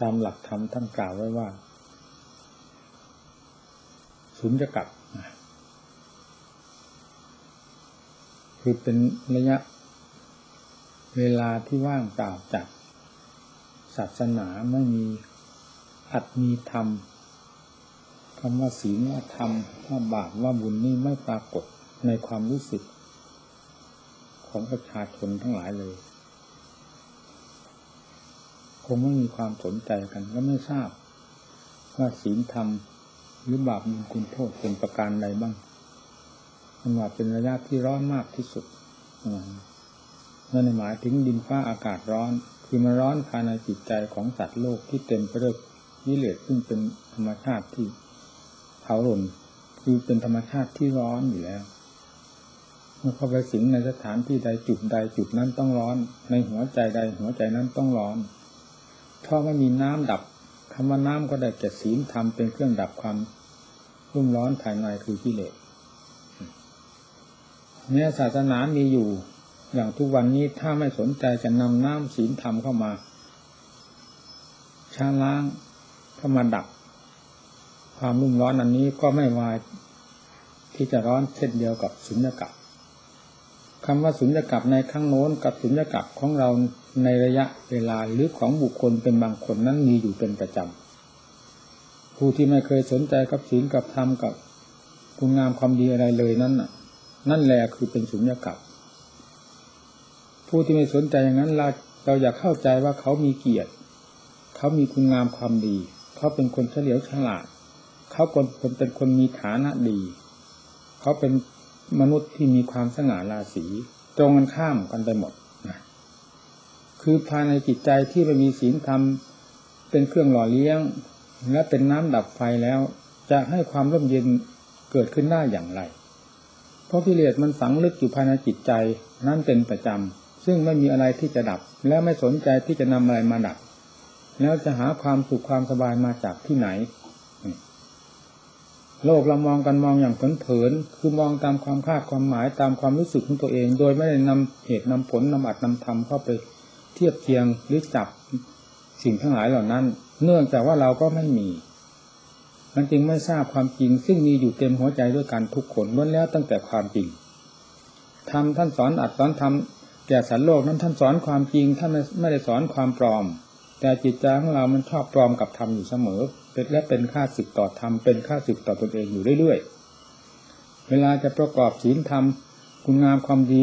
ตามหลักธรรมท่านกล่าวไว้ว่า สุญญกับคือเป็นระยะเวลาที่ว่างเปล่าจากศาสนาไม่มีอัดมีธรรมคำว่าศีลว่าธรรมว่าบาปว่าบุญนี่ไม่ปรากฏในความรู้สึก ของประชาชนทั้งหลายเลย คงไม่มีความสนใจกันก็ไม่ทราบ ว่าศีลธรรมหรือบาปบุญคุณโทษเป็นประการใดบ้างมันว่าเป็นระยะที่ร้อนมากที่สุดนั่นหมายถึงดินฟ้าอากาศร้อน คือมันร้อนภายในจิตใจของสัตว์โลกที่เต็มไปด้วยวิเลศซึ่งเป็นธรรมชาติที่เผาหล่นคือเป็นธรรมชาติที่ร้อนอยู่แล้วเมื่อเข้าไปสิงในสถานที่ใดจุดใดจุดนั้นต้องร้อน ในหัวใจใดหัวใจนั้นต้องร้อน เพราะไม่มีน้ำดับคำว่าน้ำก็ได้แก่ศีลธรรมเป็นเครื่องดับความรุ่มร้อนภายในคือกิเลสเนี่ยศาสนามีอยู่ อย่างทุกวันนี้ถ้าไม่สนใจจะนำน้ำศีลธรรมเข้ามาช้าล้างเข้ามาดับ ความรุ่มร้อนอันนี้ก็ไม่วายที่จะร้อนเช่นเดียวกับสุญญากาศคำว่าสุญญากาศในข้างโน้นกับสุญญากาศของเรา ในระยะเวลาหรือของบุคคลเป็นบางคนนั้นมีอยู่เป็นประจำผู้ที่ไม่เคยสนใจกับศีลกับธรรมกับคุณงามความดีอะไรเลยนั้นน่ะ นั่นแหละคือเป็นสุญญากาศผู้ที่ไม่สนใจอย่างนั้นเราเราอยากเข้าใจว่าเขามีเกียรติ เขามีคุณงามความดี เขาเป็นคนเฉลียวฉลาด เขาคนเป็นคนมีฐานะดี เขาเป็นมนุษย์ที่มีความสง่าราศีตรงกันข้ามกันไปหมด คือภายในจิตใจที่ไม่มีศีลธรรมเป็นเครื่องหล่อเลี้ยง และเป็นน้ำดับไฟแล้ว จะให้ความร่มเย็นเกิดขึ้นได้อย่างไร เพราะกิเลสมันฝังลึกอยู่ภายในจิตใจนั่นเป็นประจำซึ่งไม่มีอะไรที่จะดับ และไม่สนใจที่จะนำอะไรมาดับ แล้วจะหาความสุขความสบายมาจากที่ไหน โลกเรามองกันมองอย่างเผินๆคือมองตามความคาดความหมายตามความรู้สึกของตัวเอง โดยไม่ได้นำเหตุนำผลนำอัดนำธรรมเข้าไป เทียบเทียงหรือจับสิ่งทั้งหลายเหล่านั้น เนื่องจากว่าเราก็ไม่มี มันจึงไม่ทราบความจริง ซึ่งมีอยู่เต็มหัวใจด้วยกันทุกคนล้วนแล้วตั้งแต่ความจริงทำท่านสอนอัดสอนทำแก่สัตว์โลกนั้นท่านสอนความจริงท่านไม่ได้สอนความปลอม แต่จิตใจของเรามันชอบปลอมกับธรรมอยู่เสมอเป็นและเป็นค่าศึกต่อธรรมเป็นค่าศึกต่อตนเองอยู่เรื่อยๆ เวลาจะประกอบศีลธรรมคุณงามความดี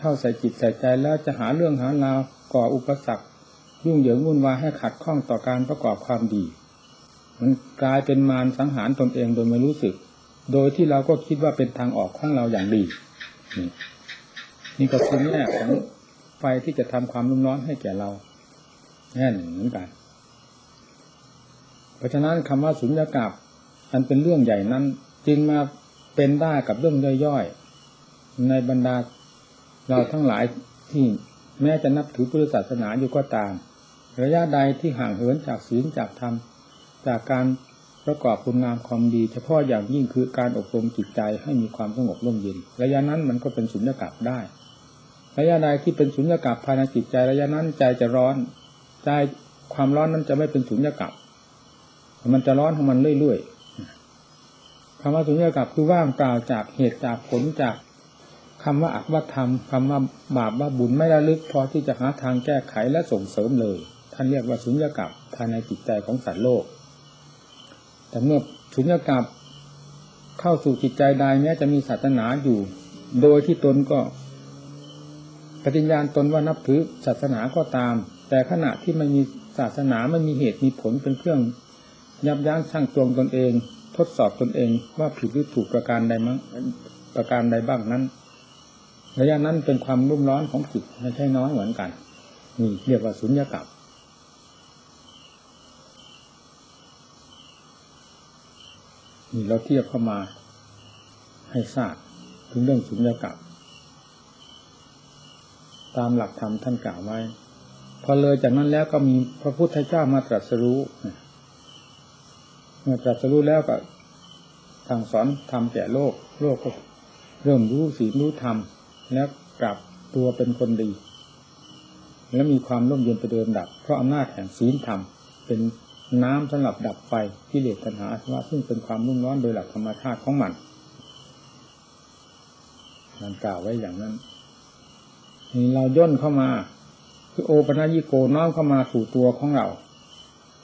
เข้าใส่จิตใส่ใจแล้วจะหาเรื่องหาราว ก่ออุปสรรคยุ่งเหยิงวุ่นวายให้ขัดข้องต่อการประกอบความดี มันกลายเป็นมารสังหารตนเองโดยไม่รู้สึก โดยที่เราก็คิดว่าเป็นทางออกของเราอย่างดีนี่ก็คือแง่ของไฟที่จะทำความรุ่มร้อนให้แก่เราแน่นเหมือนกัน เพราะฉะนั้นคำว่าสุญญากาศอันเป็นเรื่องใหญ่นั้น จึงมาเป็นได้กับเรื่องย่อยๆในบรรดาเราทั้งหลายที่ แม้จะนับถือพุทธศาสนาอยู่ก็ตาม ระยะใดที่ห่างเหินจากศีลจากธรรม จากการประกอบคุณงามความดี เฉพาะอย่างยิ่งคือการอบรมจิตใจให้มีความสงบร่มเย็น ระยะนั้นมันก็เป็นสุญญากาศได้ ระยะใดที่เป็นสุญญากาศภายในจิตใจระยะนั้นใจจะร้อน ใจความร้อนนั้นจะไม่เป็นสุญญากาศมันจะร้อนของมันเรื่อยๆคำว่าสุญญากาศคือว่างเปล่าจากเหตุจากผลจาก คำว่าอักว่าธรรมคำว่าบาปว่าบุญไม่ระลึกพอที่จะหาทางแก้ไขและส่งเสริมเลย ท่านเรียกว่าสุญญากาศภายในจิตใจของสัตว์โลก แต่เมื่อสุญญากาศเข้าสู่จิตใจใดแม้จะมีศาสนาอยู่ โดยที่ตนก็ปฏิญญาณตนว่านับถือศาสนาก็ตาม แต่ขณะที่มันมีศาสนาไม่มีเหตุมีผลเป็นเครื่อง ยับยั้งชั่งตวงตนเอง ทดสอบตนเองว่าผิดหรือถูกประการใดมั้งประการใดบ้างนั้น ระยะนั้นเป็นความรุ่มร้อนของจิตไม่ใช่น้อยเหมือนกัน นี่เรียกว่าสุญญากาศนี่เราเทียบเข้ามาให้ทราบถึงเรื่องสุญญากาศตามหลักธรรมท่านกล่าวไว้ พอเลยจากนั้นแล้วก็มีพระพุทธเจ้ามาตรัสรู้เมื่อตรัสรู้แล้วก็ทางสอนทำแก่โลก โลกก็เริ่มรู้สีรู้ธรรม แล้วกลับตัวเป็นคนดี และมีความร่มเย็นไปเดินดับ เพราะอำนาจแห่งศีลธรรม เป็นน้ำสำหรับดับไฟกิเลสตัณหาอาสวะซึ่งเป็นความรุ่มร้อนโดยหลักธรรมชาติของมันมันกล่าวไว้อย่างนั้นนี่เราย่นเข้ามา คือโอปัญญิโกน้อมเข้ามาสู่ตัวของเรา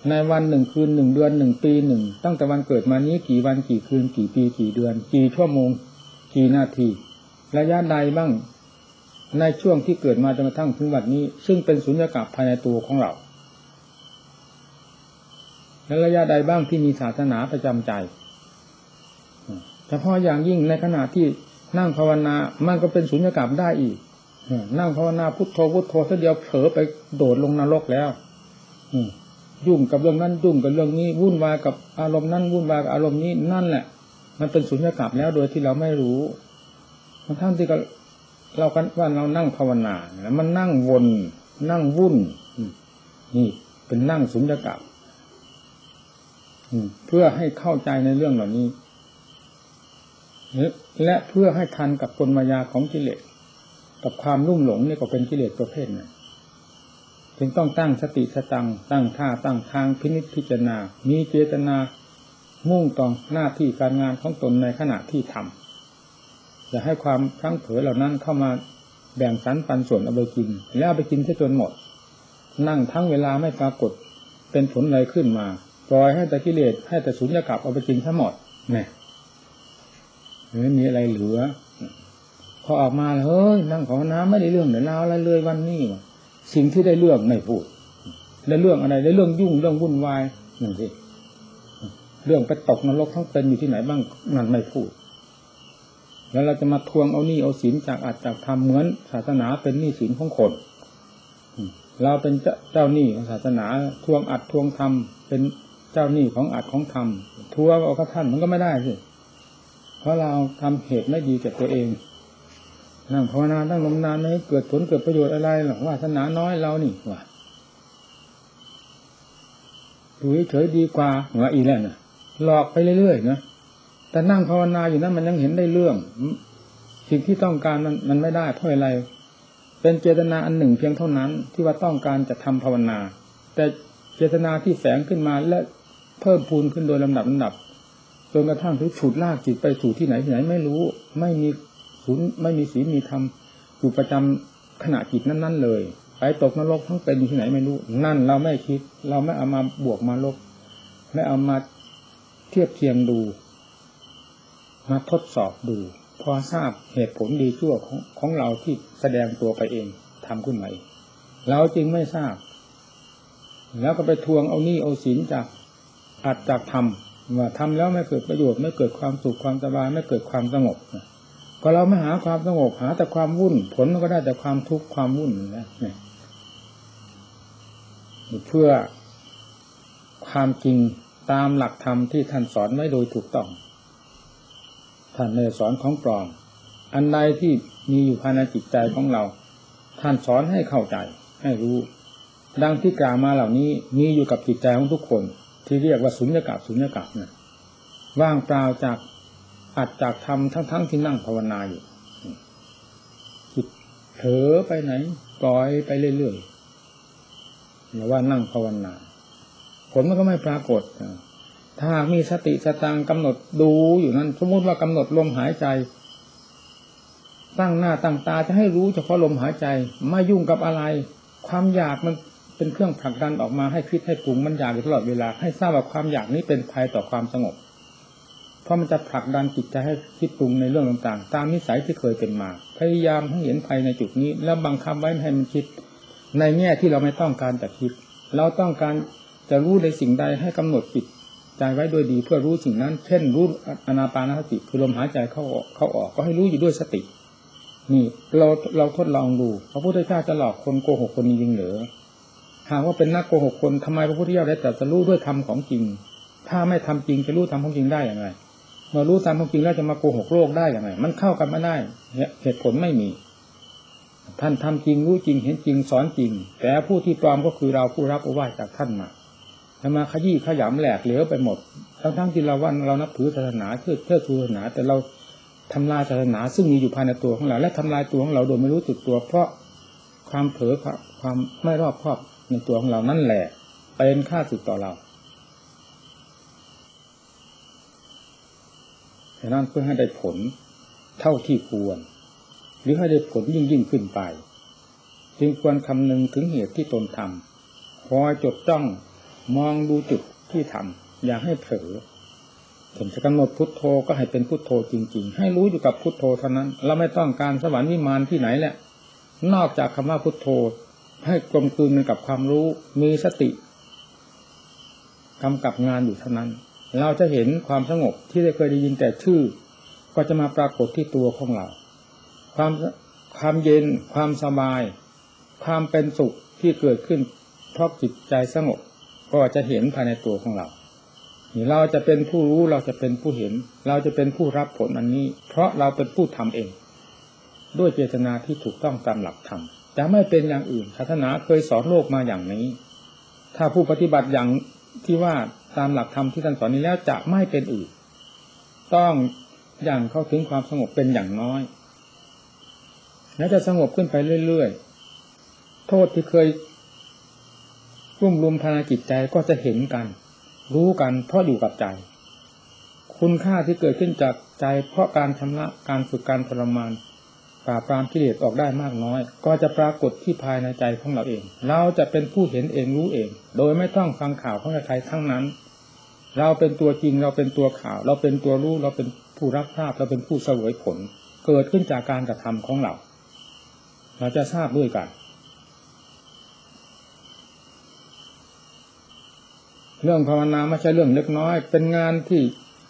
ในวันหนึ่งคืนหนึ่งเดือนหนึ่งปีหนึ่งตั้งแต่วันเกิดมานี้กี่วันกี่คืนกี่ปีกี่เดือน กี่ชั่วโมง กี่นาที ระยะใดบ้างในช่วงที่เกิดมาจนกระทั่งถึงวันนี้ ซึ่งเป็นสุญญากาศภายในตัวของเรา และระยะใดบ้างที่มีศาสนาประจำใจเฉพาะอย่างยิ่งในขณะที่นั่งภาวนามันก็เป็นสุญญากาศได้อีกนั่งภาวนาพุทโธพุทโธสักเดียวเผลอไปโดดลงนรกแล้วยุ่งกับเรื่องนั้นยุ่งกับเรื่องนี้วุ่นวายกับอารมณ์นั้นวุ่นวายกับอารมณ์นี้นั่นแหละ มันเป็นสุญญากาศแล้วโดยที่เราไม่รู้ ทั้งที่ก็เรากันว่าเรานั่งภาวนาแล้วมันนั่งวน นั่งวุ่นนี่เป็นนั่งสุญญากาศเพื่อให้เข้าใจในเรื่องเหล่านี้ และเพื่อให้ทันกับกลมายาของกิเลสกับความลุ่มหลงนี่ก็เป็นกิเลสประเภทนั้จึงต้องตั้งสติสตังตั้งท่าตั้งทางพินิจพิจารณา มีเจตนา มุ่งต่อหน้าที่การงานของตนในขณะที่ทำ อย่าให้ความพลั้งเผลอเหล่านั้นเข้ามาแบ่งสรรปันส่วนเอาไปกิน แล้วเอาไปกินจนหมด นั่งทั้งเวลาไม่ปรากฏเป็นผลอะไรขึ้นมาปล่อยให้แต่กิเลสให้แต่สุญญากาศเอาไปกินทั้งหมดเนี่ยไม่มีอะไรเหลือ พอออกมาเฮ้ยนั่งของน้ำไม่ได้เรื่องเดี๋ยวเราอะไรเลยวันนี้สิ่งที่ได้เรื่องไม่พูดได้เรื่องอะไรได้เรื่องยุ่งเรื่องวุ่นวายนั่นสิเรื่องไปตกนรกทั้งเป็นอยู่ที่ไหนบ้างนั่นไม่พูด แล้วเราจะมาทวงเอาหนี้เอาสินจากอาจจากทำเหมือนศาสนาเป็นหนี้สินของคนเราเป็นเจ้าหนี้ของศาสนาทวงอัดทวงทำเป็นเจ้าหนี้ของอัดของทำทวงเอาข้าท่านมันก็ไม่ได้สิเพราะเราทำเหตุไม่ดีแก่ตัวเองนั่งภาวนาตั้งลมนานไม่เกิดผลเกิดประโยชน์อะไรหรอกว่าศาสนาน้อยเรานี่ว่าดูเฉยดีกว่าว่าอีแล้วนะหลอกไปเรื่อยๆนะ แต่นั่งภาวนาอยู่นั้นมันยังเห็นได้เรื่องสิ่งที่ต้องการมันมันไม่ได้เพราะอะไร เป็นเจตนาอันหนึ่งเพียงเท่านั้น ที่ว่าต้องการจะทำภาวนา แต่เจตนาที่แฝงขึ้นมาและเพิ่มพูนขึ้นโดยลำดับลำดับจนกระทั่งถึงฉุดลากจิตไปสู่ที่ไหนที่ไหนไม่รู้ ไม่มีศูนย์ไม่มีศีลมีธรรมอยู่ประจำขณะจิตนั้น ๆ เลยไปตกนรกทั้งเป็นอยู่ที่ไหนไม่รู้นั่นเราไม่คิด เราไม่เอามาบวกมาลบไม่เอามาเทียบเทียงดู มาทดสอบดู พอทราบเหตุผลดีชั่วของของเราที่แสดงตัวไปเองทำขึ้นมาเองเราจริงไม่ทราบ แล้วก็ไปทวงเอานี่เอาศีลจากอัดจากธรรมว่าทำแล้วไม่เกิดประโยชน์ไม่เกิดความสุขความสบายไม่เกิดความสงบก็เราไม่หาความสงบหาแต่ความวุ่น ผลก็ได้แต่ความทุกข์ความวุ่นนะเพื่อความจริงตามหลักธรรมที่ท่านสอนไว้โดยถูกต้อง ท่านในสอนของปลอม อันใดที่มีอยู่ภายในจิตใจของเรา ท่านสอนให้เข้าใจ ให้รู้ ดังที่กล่าวมาเหล่านี้มีอยู่กับจิตใจของทุกคน ที่เรียกว่าสุญญากาศสุญญากาศนะว่างเปล่าจากอัดจากทำทั้งๆทที่นั่งภาวนาอยู่จิตเผลอไปไหนปล่อยไปเรื่อยๆอย่าว่านั่งภาวนาผลมันก็ไม่ปรากฏ ถ้ามีสติสตางกำหนดดูอยู่นั้น สมมติว่ากำหนดลมหายใจ ตั้งหน้าตั้งตาจะให้รู้เฉพาะลมหายใจไม่ยุ่งกับอะไร ความอยากมันเป็นเครื่องผลักดันออกมาให้คิดให้ปรุงมันอยากอยู่ตลอดเวลา ให้ทราบว่าความอยากนี้เป็นภัยต่อความสงบ เพราะมันจะผลักดันจิตใจให้คิดปรุงในเรื่องต่างๆ ตามนิสัยที่เคยเป็นมา พยายามให้เห็นภัยในจุดนี้ แล้วบังคับไว้ให้มันคิด ในแง่ที่เราไม่ต้องการจะคิด เราต้องการจะรู้ในสิ่งใดให้กำหนดจิต ใจไว้โดยดีเพื่อรู้สิ่งนั้น เช่นรู้อนาปานสติคือลมหายใจเข้าออกเข้าออกก็ให้รู้อยู่ด้วยสติ นี่เราเราทดลองดูพระพุทธเจ้าจะหลอกคนโกหกคนจริงหรือหากว่าเป็นนักโกหกคนทำไมพระพุทธเจ้าได้แตรัสรู้ด้วยธรรมของจริง ถ้าไม่ทำจริงจะรู้ธรรมของจริงได้อย่างไรเมื่อรู้ธรรมของจริงแล้วจะมาโกหกโลกได้อย่างไรมันเข้ากันไม่ได้เหตุผลไม่มี ท่านทำจริงรู้จริงเห็นจริงสอนจริง แต่ผู้ที่ปลอมก็คือเราผู้รับโอวาทจากท่านมา จะมาขยี้ขยำแหลกเหลวไปหมด ทั้งๆที่เราว่าเรานับถือศาสนาเชื่อเชื่อศาสนา แต่เราทำลายศาสนา ซึ่งมีอยู่ภายในตัวของเรา และทำลายตัวของเราโดยไม่รู้สึกตัว เพราะความเผลอความไม่รอบคอบในตัวของเรานั่นแหละเป็นค่าสึกต่อเราฉะนั้นเพื่อให้ได้ผลเท่าที่ควร หรือให้ได้ผลยิ่งยิ่งขึ้นไป จึงควรคำนึงถึงเหตุที่ตนทำคอยจดจ้อง มองดูจุดที่ทำอย่าให้เผลอผมจะกำหนดพุทโธก็ให้เป็นพุทโธจริง ๆ ให้รู้อยู่กับพุทโธเท่านั้น เราไม่ต้องการสวรรค์วิมานที่ไหนแหละ นอกจากคำว่าพุทโธ ให้กลมกลืนกับความรู้มีสติกำกับงานอยู่เท่านั้น เราจะเห็นความสงบที่ได้เคยได้ยินแต่ชื่อ ก็จะมาปรากฏที่ตัวของเรา ความความเย็น ความสบาย ความเป็นสุขที่เกิดขึ้นเพราะจิตใจสงบ ก็จะเห็นภายในตัวของเราเราจะเป็นผู้รู้เราจะเป็นผู้เห็น เราจะเป็นผู้รับผลอันนี้ เพราะเราเป็นผู้ทำเอง ด้วยเจตนาที่ถูกต้องตามหลักธรรมจะไม่เป็นอย่างอื่นศาสนาเคยสอนโลกมาอย่างนี้ ถ้าผู้ปฏิบัติอย่างที่ว่าตามหลักธรรมที่ท่านสอนนี้แล้วจะไม่เป็นอื่น ต้องอย่างเข้าถึงความสงบเป็นอย่างน้อย แล้วจะสงบขึ้นไปเรื่อยๆ โทษที่เคย รุ่มรุมภายในจิตใจก็จะเห็นกัน รู้กันเพราะอยู่กับใจ คุณค่าที่เกิดขึ้นจากใจเพราะการชำระการฝึกการทรมานปราบปรามกิเลสออกได้มากน้อย ก็จะปรากฏที่ภายในใจของเราเอง เราจะเป็นผู้เห็นเองรู้เอง โดยไม่ต้องฟังข่าวของใครทั้งนั้น เราเป็นตัวจริงเราเป็นตัวข่าว เราเป็นตัวรู้เราเป็นผู้รับทราบเราเป็นผู้เสวยผล เกิดขึ้นจากการกระทำของเรา เราจะทราบด้วยกัน เรื่องภาวนาไม่ใช่เรื่องเล็กน้อย เป็นงานที่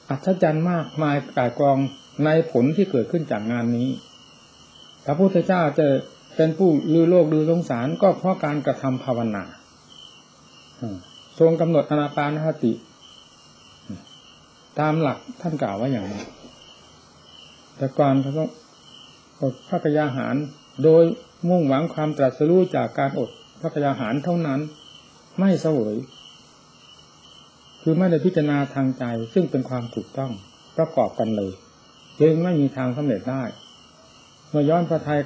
อัศจรรย์มากมายกายกองในผลที่เกิดขึ้นจากงานนี้ พระพุทธเจ้าจะเป็นผู้ลือโลกลือสงสารก็เพราะการกระทำภาวนาทรงกำหนดอนาปานสติ ตามหลักท่านกล่าวว่าอย่างนี้ แต่ก่อนเขาต้องอดพระกยาหาร โดยมุ่งหวังความตรัสรู้จากการอดพระกยาหารเท่านั้น ไม่เสวย คือไม่ได้พิจารณาทางใจ ซึ่งเป็นความถูกต้องประกอบกันเลย จึงไม่มีทางสำเร็จได้ เมื่อย้อนพระไทย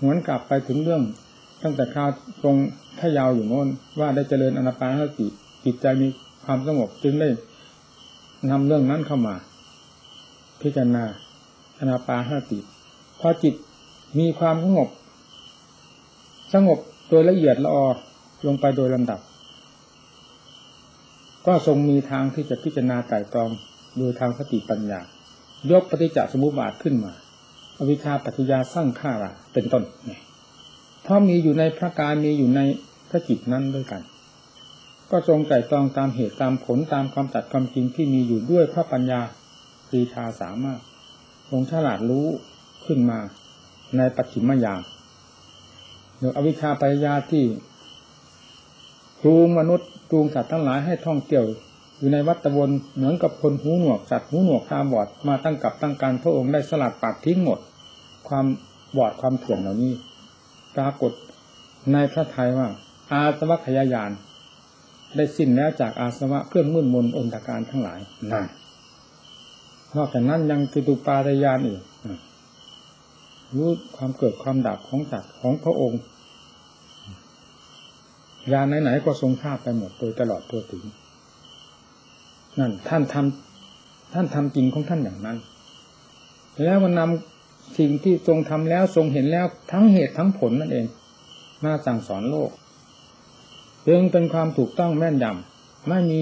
หวนกลับไปถึงเรื่อง ตั้งแต่คราวทรงพยาวอยู่โน้นว่าได้เจริญอนาปานสติจิตใจมีความสงบจึงได้นำเรื่องนั้นเข้ามา พิจารณาอนาปานสติพอจิตมีความสงบ สงบโดยละเอียดละออลงไปโดยลำดับ ก็ทรงมีทางที่จะพิจารณาไต่ตรองโดยทางสติปัญญา ยกปฏิจจสมุปบาทขึ้นมา อวิชชาปัจจยาสร้างข้าระเป็นต้นเนี่ยเพราะมีอยู่ในพระการมีอยู่ในพระจิตนั้นด้วยกัน ก็ทรงไต่ตรองตามเหตุตามผลตามความตัดความจริงที่มีอยู่ด้วยพระปัญญาปรีชาสามารถทรงฉลาดรู้ขึ้นมาในปัจฉิมยามหรืออวิชชาปัญญาที่จูมนุษย์ จูงสัตว์ทั้งหลายให้ท่องเที่ยว อยู่ในวัฏวนเหมือนกับคนหูหนวกสัตว์หูหนวกตาบอดมาตั้งกับตั้งการพระองค์ได้สลัดปัดทิ้งหมด ความบอดความเถื่อนเหล่านี้ ปรากฏในพระทัยว่า อาสวะขยายาน ได้สิ้นแล้วจากอาสวะเครื่องมุ่นมนอนตการทั้งหลายนั่นนอกจากนั้นยังจตุปาตยานอีกรู้ความเกิดความดับของสัตว์ของพระองค์ ยาไหนๆก็ทรงทราบไปหมดโดยตลอดตัวถึง นั่น ท่านทำท่านทำจริงของท่านอย่างนั้น แล้วมันนำสิ่งที่ทรงทำแล้วทรงเห็นแล้วทั้งเหตุทั้งผลนั่นเอง มาสั่งสอนโลกจึงเป็นความถูกต้องแม่นยำไม่มี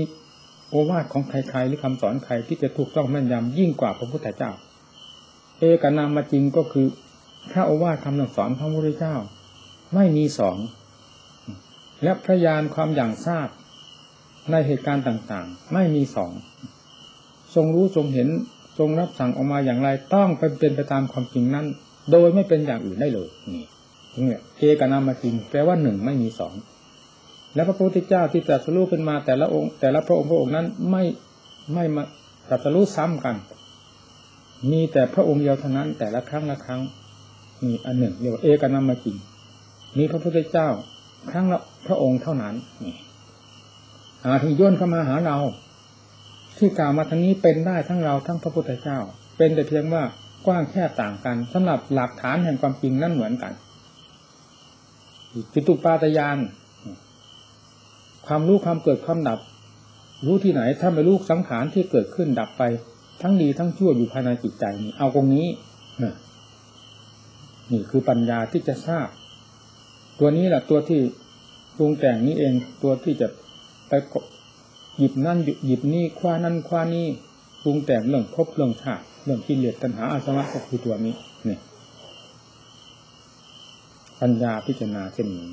โอวาทของใครๆหรือคำสอนใครที่จะถูกต้องแม่นยำยิ่งกว่าพระพุทธเจ้า เอกนามมาจริงก็คือพระโอวาทคำสอนพระพุทธเจ้า ไม่มีสอง และพระญาณความอย่างทราบในเหตุการณ์ต่างๆ ไม่มีสอง ทรงรู้ทรงเห็นทรงรับสั่งออกมาอย่างไรต้องเป็นไปตามความจริงนั้น โดยไม่เป็นอย่างอื่นได้เลยนี่เนี่ยเอกนามาจริงแปลว่าหนึ่งไม่มีสองและพระพุทธเจ้าที่ตรัสรู้ขึ้นมาแต่ละองค์ แต่ละพระองค์พระองค์นั้นไม่ไม่มาตรัสรู้ซ้ำกัน มีแต่พระองค์เดียวเท่านั้นแต่ละครั้งละครั้งมีอันหนึ่งเรียกว่าเอกนามาจริงมีพระพุทธเจ้า ครั้งละพระองค์เท่านั้นนี่อาที่ย่นเข้ามาหาเรา ที่กล่าวมาทั้งนี้เป็นได้ทั้งเราทั้งพระพุทธเจ้า เป็นแต่เพียงว่ากว้างแค่ต่างกันสำหรับหลักฐานแห่งความจริงนั่นเหมือนกันจิตุปาตยาน ความรู้ความเกิดความดับ รู้ที่ไหนถ้าไม่รู้สังขารที่เกิดขึ้นดับไป ทั้งดีทั้งชั่วอยู่ภายในจิตใจนี่เอาตรงนี้นี่คือปัญญาที่จะทราบ ตัวนี้แหละตัวที่ปรุงแต่งนี้เองตัวที่จะไปหยิบนั่นหยิบนี่คว้านั่นคว้านี่ปรุงแต่งเรื่องภพเรื่องชาติเรื่องกิเลสตัณหาอาสวะก็คือตัวนี้นี่ปัญญาพิจารณาเช่นนี้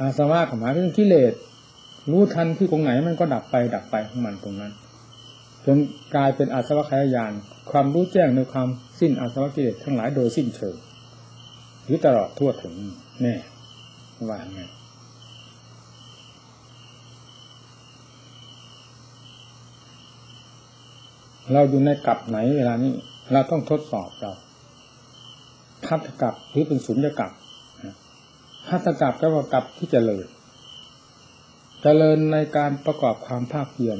อาสวะของหมายถึงกิเลสรู้ทันที่ตรงไหนมันก็ดับไปดับไปของมันตรงนั้นจนกลายเป็นอาสวะขยายาน ความรู้แจ้งในความสิ้นอาสวะกิเลสทั้งหลายโดยสิ้นเชิง หรือตลอดทั่วถึงแน่ว่าไงเราอยู่ในกลับไหนเวลานี้ เราต้องทดสอบเราพัฒกับหรือเป็นสุญญกับพัฒกับก็ว่ากับที่จเจริญเจริญในการประกอบความภาคเพียร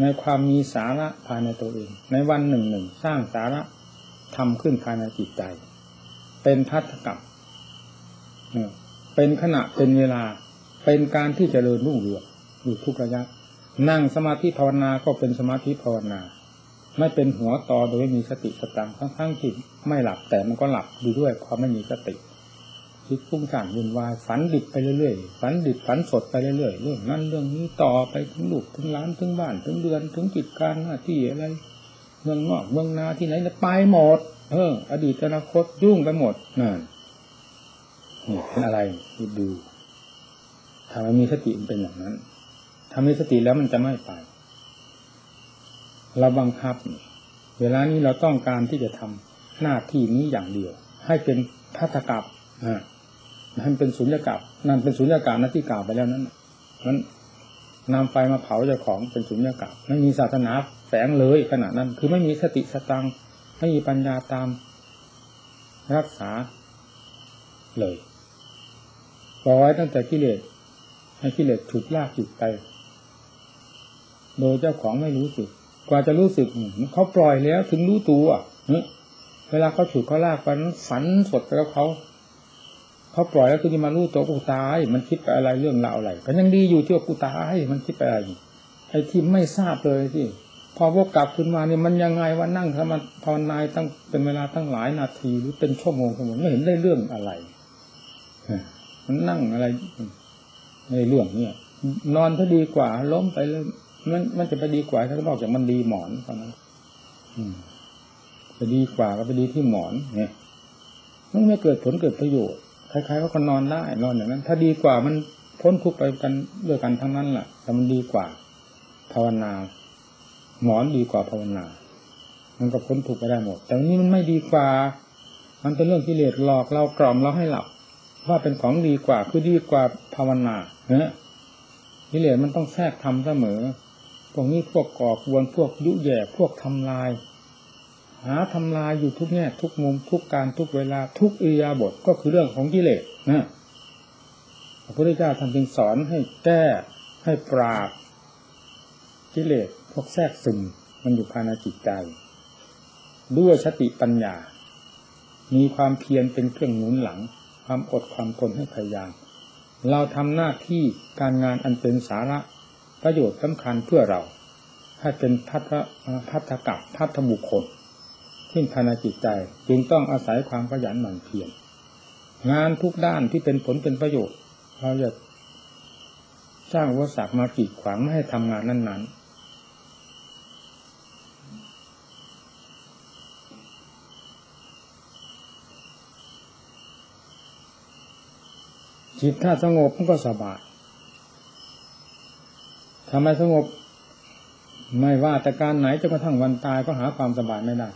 ในความมีสาระภายในตัวเอง ในวันหนึ่งหนึ่งสร้างสาระทำขึ้นภายในจิตใจ เป็นพัฒกับเป็นขณะเป็นเวลา เป็นการที่จเจริญรุ่งเรืองอยู่ทุกระยะ นั่งสมาธิภาวนาก็เป็นสมาธิภาวนา ไม่เป็นหัวต่อโดยไม่มีสติสตังทั้งทั้งที่ไม่หลับแต่มันก็หลับดูด้วยความไม่มีสติคิดฟุ้งซ่านวุ่นวายฝันดิบไปเรื่อยๆฝันดิบฝันสดไปเรื่อยๆเรื่องนั้นเรื่องนี้ต่อไปถึงลูกถึงล้านถึงบ้านถึงเดือนถึงกิจการหน้าที่อะไรเมืองนอกเมืองนาที่ไหนไปหมด เออ อดีตอนาคตยุ่งไปหมดนั่นนี่เป็นอะไรคิดดูถ้ามันมีสติมันเป็นอย่างนั้นถ้ามีสติแล้วมันจะไม่ไป เราบังคับ เวลานี้เราต้องการที่จะทำหน้าที่นี้อย่างเดียว ให้เป็นพัฒกับอ่าให้เป็นสุญญากาศนั่นเป็นสุญญากาศน้าที่กล่าวไปแล้วนั้นนั้นนำไฟมาเผาเจ้าของเป็นสุญญากาศไม่มีศาสนาแฝงเลยขณะนั้น คือไม่มีสติสตัง ไม่มีปัญญาตามรักษาเลยปล่อยตั้งแต่กิเลสให้กิเลสถูกลากจุดไป โดยเจ้าของไม่รู้สึก กว่าจะรู้สึกเขาปล่อยแล้วถึงรู้ตัวเวลาเขาฉุดเขาลากไปนั้นฝันสดไปแล้วเขาเขาปล่อยแล้วคือจะมารู้ตัวกูตาย มันคิดไปอะไรเรื่องราวอะไรก็ยังดีอยู่ที่ว่ากูตายมันคิดไปอะไรไอ้ที่ไม่ทราบเลยที่ พอวกกลับขึ้นมาเนี่ยมันยังไงว่านั่งทำมาภาวนาตั้งเป็นเวลาตั้งหลายนาทีหรือเป็นชั่วโมงชั่วโมงไม่เห็นได้เรื่องอะไรมันนั่งอะไรในเรื่องเนี่ยนอนก็ดีกว่า ล้มไปเลยมันมันจะไปดีกว่าถ้านอกจากมันดีหมอนตอนนั้นจะดีกว่าก็ไปดีที่หมอน เนี่ยมันไม่เกิดผลเกิดประโยชน์คล้ายๆก็คนนอนได้นอนอย่างนั้น ถ้าดีกว่ามันพ้นทุกไปกันด้วยกันทั้งนั้นแหละแต่มันดีกว่า ภาวนา หมอนดีกว่าภาวนา มันก็พ้นทุกไปได้หมด แต่นี้มันไม่ดีกว่า มันเป็นเรื่องกิเลสหลอกเรากล่อมเราให้หลับว่าเป็นของดีกว่าคือดีกว่าภาวนาเนะกิเลสมันต้องแทรกทำเสมอพวกนี้พวกก่อกวนพวกยุแย่พวกทำลาย หาทำลายอยู่ทุกแง่ทุกมุมทุกการทุกเวลาทุกอิยาบทก็คือเรื่องของกิเลสนะพระพุทธเจ้าท่านจึงสอนให้แก้ให้ปราบกิเลส พวกแทรกซึมมันอยู่ภายในจิตใจ ด้วยสติปัญญา มีความเพียรเป็นเครื่องหนุนหลัง ความอดความทนให้พยายาม เราทำหน้าที่การงานอันเป็นสาระประโยชน์สำคัญเพื่อเรา ให้เป็นพัฒพัฒกับพัฒบุคคลขึ้นภายในจิตใจจึงต้องอาศัยความขยันหมั่นเพียร งานทุกด้านที่เป็นผลเป็นประโยชน์ เราจะสร้างวัสดุมากีดขวางไม่ให้ทำงานนั้นๆ จิตถ้าสงบมันก็สบายทำไมสงบ ไม่ว่าแต่การไหนจนกระทั่งวันตายก็หาความสบายไม่ได้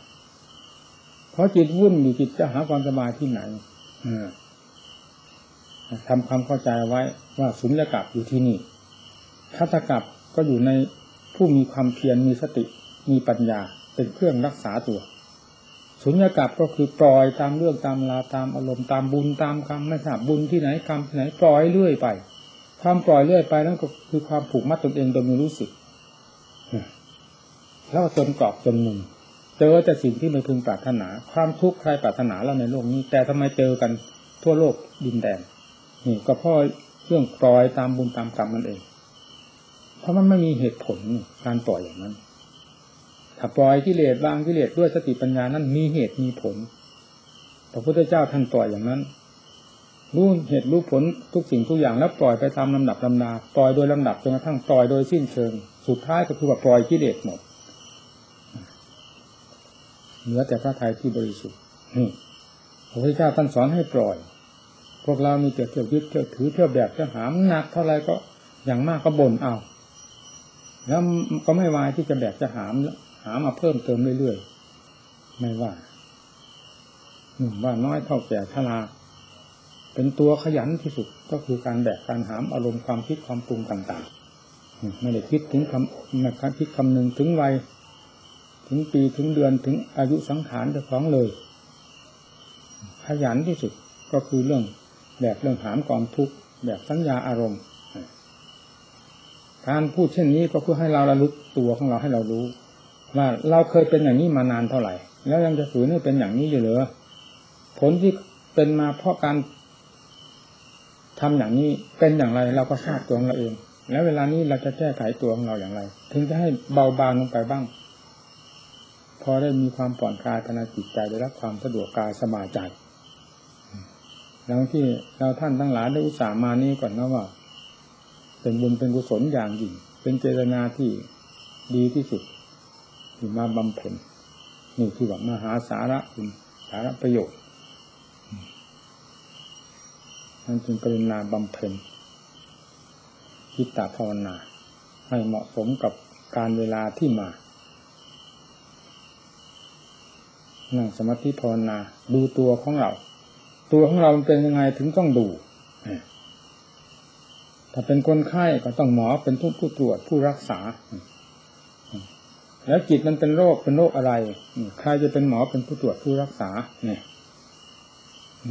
เพราะจิตวุ่นอยู่จิตจะหาความสบายที่ไหนทำความเข้าใจไว้ว่าสุญญากาศอยู่ที่นี่ทัศกับก็อยู่ในผู้มีความเพียรมีสติ มีปัญญาเป็นเครื่องรักษาตัว สุญญากาศก็คือปล่อยตามเรื่องตามลาตามอารมณ์ตามบุญตามกรรมไม่ทราบบุญที่ไหนกรรมที่ไหนปล่อยเรื่อยไป ความปล่อยเรื่อยไปนั่นก็คือความผูกมัดตนเองโดยไม่รู้สึกแล้วจนกรอบจนมุมเจอแต่สิ่งที่ไม่พึงปรารถนา ความทุกข์ใครปรารถนาเราในโลกนี้ แต่ทำไมเจอกันทั่วโลกดินแดนนี่ก็เพราะเรื่องปล่อยตามบุญตามกรรมนั่นเอง เพราะมันไม่มีเหตุผลการปล่อยอย่างนั้น ถ้าปล่อยกิเลสวางกิเลสด้วยสติปัญญานั้นมีเหตุมีผลพระพุทธเจ้าท่านปล่อยอย่างนั้นรู้เหตุรู้ผลทุกสิ่งทุกอย่างแล้วปล่อยไปตามลำดับลำนาปล่อยโดยลำดับจนกระทั่งปล่อยโดยสิ้นเชิง สุดท้ายก็คือว่าปล่อยกิเลสหมดเหลือแต่พระทัยที่บริสุทธิ์พระพุทธเจ้าท่านสอนให้ปล่อย พวกเรามีแต่เที่ยวยึดเที่ยวถือเที่ยวแบบเที่ยวหามหนักเท่าไรก็อย่างมากก็บ่นเอา แล้วก็ไม่วายที่จะแบกจะหามหามาเพิ่มเติมเรื่อยๆ ไม่ว่าหนุ่มว่าน้อยเท่าแก่ชราเป็นตัวขยันที่สุดก็คือการแบกการหามอารมณ์ความคิดความปรุงต่างๆ ไม่ได้คิดถึงคำไม่คิดคำหนึ่งถึงวัยถึงปีถึงเดือนถึงอายุสังขารจะฟ้องเลย ขยันที่สุดก็คือเรื่องแบกเรื่องหามกองทุกข์แบบสัญญาอารมณ์ การพูดเช่นนี้ก็เพื่อให้เราระลึกตัวของเราให้เรารู้ ว่าเราเคยเป็นอย่างนี้มานานเท่าไหร่ แล้วยังจะฝืนให้เป็นอย่างนี้อยู่เหรอผลที่เป็นมาเพราะการทำอย่างนี้เป็นอย่างไรเราก็ทราบตัวของเราเอง แล้วเวลานี้เราจะแก้ไขตัวของเราอย่างไร ถึงจะให้เบาบางลงไปบ้าง พอได้มีความผ่อนคลายภายในจิตใจได้รับความสะดวกกายสบายใจดังที่เราท่านทั้งหลายได้อุตส่าห์มานี้ก่อนนะว่า เป็นบุญเป็นกุศลอย่างยิ่งเป็นเจตนาที่ดีที่สุด ที่มาบำเพ็ญนี่คือว่ามหาสาระคุณสาระประโยชน์นั่นจึงกรุณาบำเพ็ญคิดตาภาวนา ให้เหมาะสมกับการเวลาที่มานั่งสมาธิภาวนา ดูตัวของเรา ตัวของเราเป็นยังไงถึงต้องดูถ้าเป็นคนไข้ก็ต้องหมอเป็นผู้ตรวจผู้รักษา แล้วจิตมันเป็นโรคเป็นโรคอะไรใครจะเป็นหมอเป็นผู้ตรวจผู้รักษา เนี่ย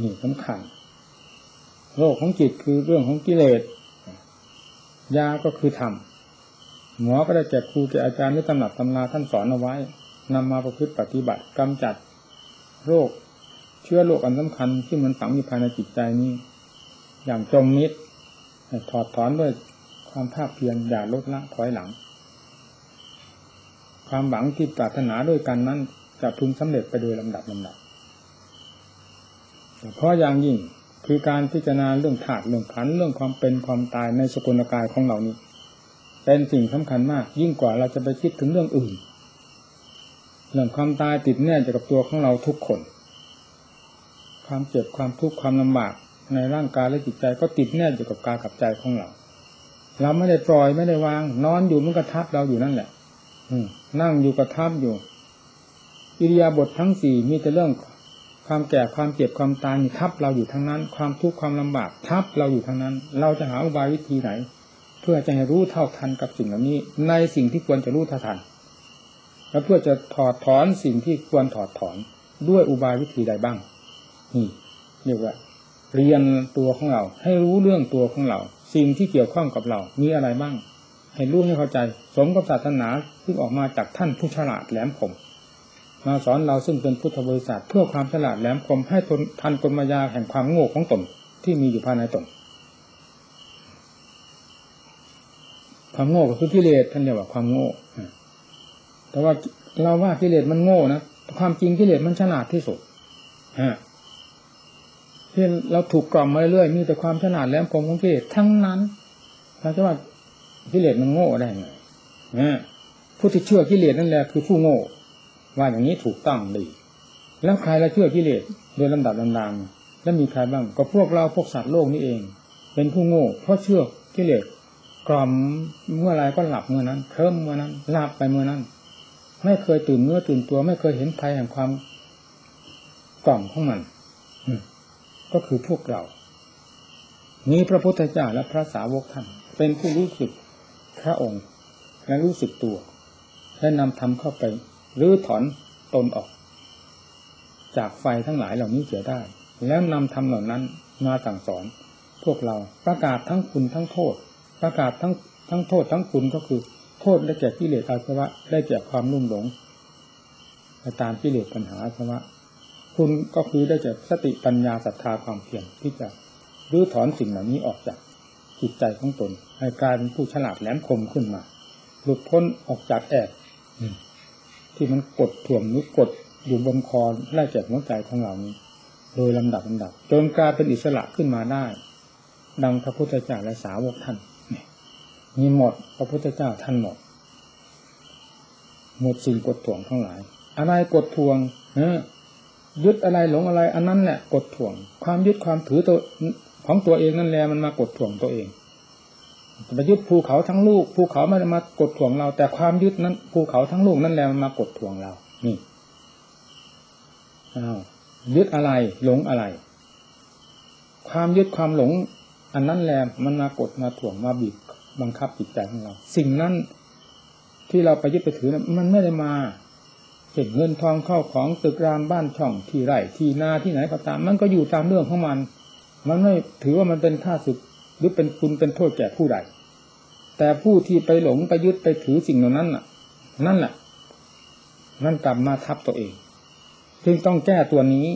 นี่สำคัญ โรคของจิตคือเรื่องของกิเลสยาก็คือธรรมหมอก็ได้แก่ครูแก่อาจารย์หรือตำหนักตำนาท่านสอนเอาไว้นำมาประพฤติปฏิบัติกำจัดโรค เชื้อโรคอันสำคัญที่มันฝังอยู่ภายในจิตใจนี้ อย่างจมมิดถอดถอนด้วยความภาคเพียรอย่าลดละถอยหลัง ความหวังที่ปรารถนาด้วยกันนั้น จะพึงสำเร็จไปโดยลำดับลำดับเพราะอย่างยิ่งคือการพิจารณาเรื่องถาดเรื่องขันเรื่องความเป็นความตายในสกุลกายของเรานี้ เป็นสิ่งสำคัญมาก ยิ่งกว่าเราจะไปคิดถึงเรื่องอื่น เรื่องความตายติดแน่จะกับตัวของเราทุกคน ความเจ็บความทุกข์ความลำบากในร่างกายและจิตใจก็ติดแน่อยู่กับกายกับใจของเรา เราไม่ได้ปล่อยไม่ได้วาง นอนอยู่มันก็ทับเราอยู่นั่นแหละ นั่งอยู่ก็ทับอยู่ อิริยาบถททั้งสี่มีแต่เรื่องความแก่ความเจ็บความตายทับเราอยู่ทั้งนั้น ความทุกข์ความลำบากทับเราอยู่ทั้งนั้น เราจะหาอุบายวิธีไหน เพื่อจะให้รู้เท่าทันกับสิ่งเหล่านี้ ในสิ่งที่ควรจะรู้เท่าทัน และเพื่อจะถอดถอนสิ่งที่ควรถอดถอนด้วยอุบายวิธีใดบ้างนี่เรียกว่า เรียนตัวของเรา ให้รู้เรื่องตัวของเรา สิ่งที่เกี่ยวข้องกับเรา มีอะไรบ้าง ให้รู้ให้เข้าใจ สมกับศาสนาที่ออกมาจากท่านผู้ฉลาดแหลมคมมาสอนเราซึ่งเป็นพุทธบริษัทเพื่อความฉลาดแหลมคมให้ทนทันกลมายาแห่งความโง่ของตนที่มีอยู่ภายในตนความโง่ก็คือกิเลสท่านเรียกว่าความโง่แต่ว่าเราว่ากิเลสมันโง่นะความจริงกิเลสมันฉลาดที่สุดฮะที่เราถูกกล่อมมาเรื่อยมีแต่ความฉลาดแหลมคมของกิเลสทั้งนั้นเราจะว่า กิเลสมันโง่ได้ไงผู้ที่เชื่อกิเลสนั่นแหละคือผู้โง่ ว่าอย่างนี้ถูกต้องดี แล้วใครละเชื่อกิเลสโดยลำดับลำดังแล้วมีใครบ้างก็พวกเราพวกสัตว์โลกนี่เอง เป็นผู้โง่เพราะเชื่อกิเลสกล่อมเมื่อไรก็หลับเมื่อนั้นเพิ่มเมื่อนั้นหลับไปเมื่อนั้น ไม่เคยตื่นเมื่อตื่นตัวไม่เคยเห็นภัยแห่งความกล่อมของมันก็คือพวกเรา นี้พระพุทธเจ้าและพระสาวกท่านเป็นผู้รู้สึก ระองค์และรู้สึกตัว และนำธรรมเข้าไปหรือถอนตนออก จากไฟทั้งหลายเหล่านี้เสียได้ แล้วนำธรรมเหล่านั้นมาสั่งสอน พวกเราประกาศทั้งคุณทั้งโทษ ประกาศทั้งทั้งโทษทั้งคุณก็คือ โทษได้แก่กิเลสอาสวะ ได้แก่ความลุ่มหลงตามกิเลสปัญหาอาสวะ คุณก็คือได้จากสติปัญญาศรัทธาความเพียรที่จะรื้อถอนสิ่งเหล่านี้ออกจากจิตใจของตน ให้กลายเป็นผู้ฉลาดแหลมคมขึ้นมา หลุดพ้นออกจากแอกที่มันกดถ่วงหรือกดอยู่บนคอไล่แจกหัวใจของเรานี้ โดยลำดับลำดับ จนกลายเป็นอิสระขึ้นมาได้ ดังพระพุทธเจ้าและสาวกท่านมีหมดพระพุทธเจ้าท่านหมดหมดสิ่งกดถ่วงทั้งหลาย อะไรกดถ่วงเออยึดอะไรหลงอะไร อันนั้นแหละกดถ่วง ความยึดความถือตัวของตัวเองนั่นแหละมันมากดถ่วงตัวเอง จะไปยึดภูเขาทั้งลูกภูเขาไม่ได้มากดถ่วงเรา แต่ความยึดนั้นภูเขาทั้งลูกนั่นแหละมันมากดถ่วงเรา นี่อ้าวยึดอะไรหลงอะไร ความยึดความหลง อันนั้นแหละมันมากดมาถ่วงมาบีบบังคับจิตใจของเรา สิ่งนั้นที่เราไปยึดไปถือนั้นมันไม่ได้มาเห็นเงินทองเข้าของตึกรามบ้านช่องที่ไร่ที่นาที่ไหนก็ตาม มันก็อยู่ตามเรื่องของมัน มันไม่ถือว่ามันเป็นค่าศึก หรือเป็นคุณเป็นโทษแก่ผู้ใด แต่ผู้ที่ไปหลงไปยึดไปถือสิ่งเหล่านั้นน่ะ นั่นแหละนั่นกลับมาทับตัวเอง จึงต้องแก้ตัวนี้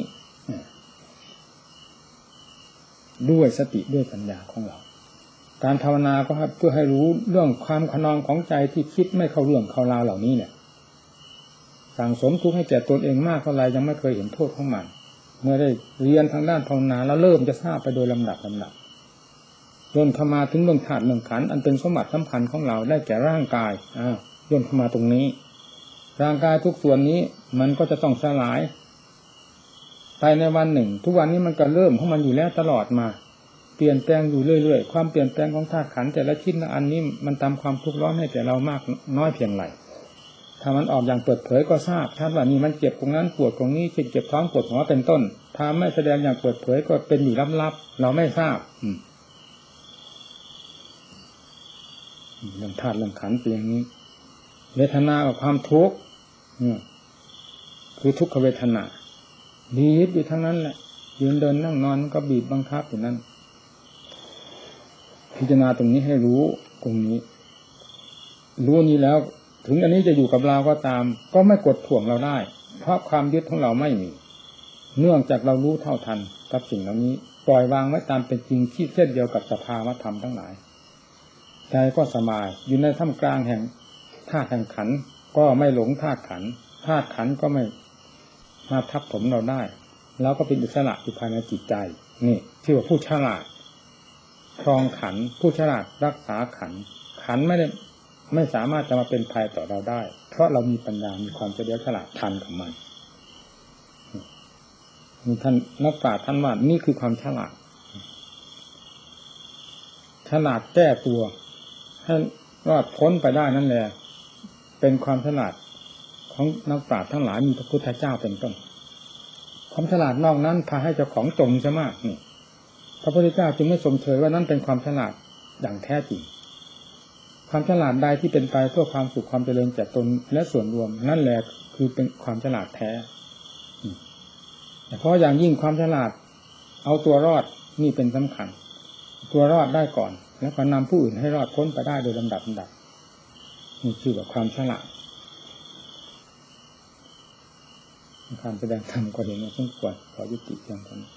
ด้วยสติด้วยปัญญาของเรา การภาวนาก็เพื่อให้รู้เรื่องความขนองของใจที่คิดไม่เข้าเรื่องเข้าราวเหล่านี้เนี่ยสั่งสมทุกข์ให้แก่ตนเองมากเท่าไรยังไม่เคยเห็นโทษของมัน เมื่อได้เรียนทางด้านภาวนาแล้วเริ่มจะทราบไปโดยลำดับลำดับ จนเข้ามาถึงเรื่องธาตุเรื่องขันอันเป็นสมบัติสำคัญของเราได้แก่ร่างกายอ่าย่นเข้ามาตรงนี้ ร่างกายทุกส่วนนี้มันก็จะต้องสลายภายในวันหนึ่ง ทุกวันนี้มันก็เริ่มของมันอยู่แล้วตลอดมา เปลี่ยนแปลงอยู่เรื่อยๆ ความเปลี่ยนแปลงของธาตุขันแต่ละชิ้นละอันนี้มันทำความทุกข์ร้อนให้แก่เรามากน้อยเพียงไรถ้ามันออกอย่างเปิดเผยก็ทราบถ้าว่านี่มันเจ็บตรงนั้นปวดตรงนี้เช่นเจ็บท้องปวดหัวเป็นต้นถ้าไม่แสดงอย่างเปิดเผยก็เป็นอยู่ลับๆเราไม่ทราบ อืม เรื่องธาตุเรื่องขันเป็นอย่างนี้ เวทนากับความทุกข์คือทุกขเวทนาดียึดอยู่ทั้งนั้นแหละยืนเดินนั่งนอนก็บีบบังคับอยู่นั่นพิจารณาตรงนี้ให้รู้ตรงนี้ รู้นี้แล้ว ถึงอันนี้จะอยู่กับเราก็ตาม ก็ไม่กดถ่วงเราได้ เพราะความยึดของเราไม่มี เนื่องจากเรารู้เท่าทันกับสิ่งเหล่านี้ ปล่อยวางไว้ตามเป็นจริงที่เช่นเดียวกับสภาวธรรมทั้งหลาย ใจก็สบาย อยู่ในท่ามกลางแห่งธาตุแห่งขัน ก็ไม่หลงธาตุขันธาตุขันก็ไม่มาทับถมเราได้เราก็เป็นอิสระอยู่ภายในจิตใจ นี่ที่ว่าผู้ฉลาดครองขันผู้ฉลาดรักษาขัน ขันไม่ได้ไม่สามารถจะมาเป็นภัยต่อเราได้ เพราะเรามีปัญญา มีความเฉลียวฉลาดทันกับมันท่านนักปราชญ์ท่านว่านี่คือความฉลาด ฉลาดแก้ตัว ให้รอดพ้นไปได้นั่นแหละเป็นความฉลาดของนักปราชญ์ทั้งหลายมีพระพุทธเจ้าเป็นต้นความฉลาดนอกนั้นพาให้เจ้าของจมซะมากนี่พระพุทธเจ้าจึงไม่สมเชยว่านั่นเป็นความฉลาดอย่างแท้จริง ความฉลาดใดที่เป็นไปเพื่อความสุขความเจริญแก่ตนและส่วนรวมนั่นแหละคือเป็นความฉลาดแท้แต่เพราะอย่างยิ่งความฉลาด เอาตัวรอดนี่เป็นสำคัญ ตัวรอดได้ก่อน แล้วก็นำผู้อื่นให้รอดพ้นไปได้โดยลำดับลำดับนี่คือแบบความฉลาดการแสดงธรรมก็เห็นว่าสมควรขอยุติเพียงเท่านี้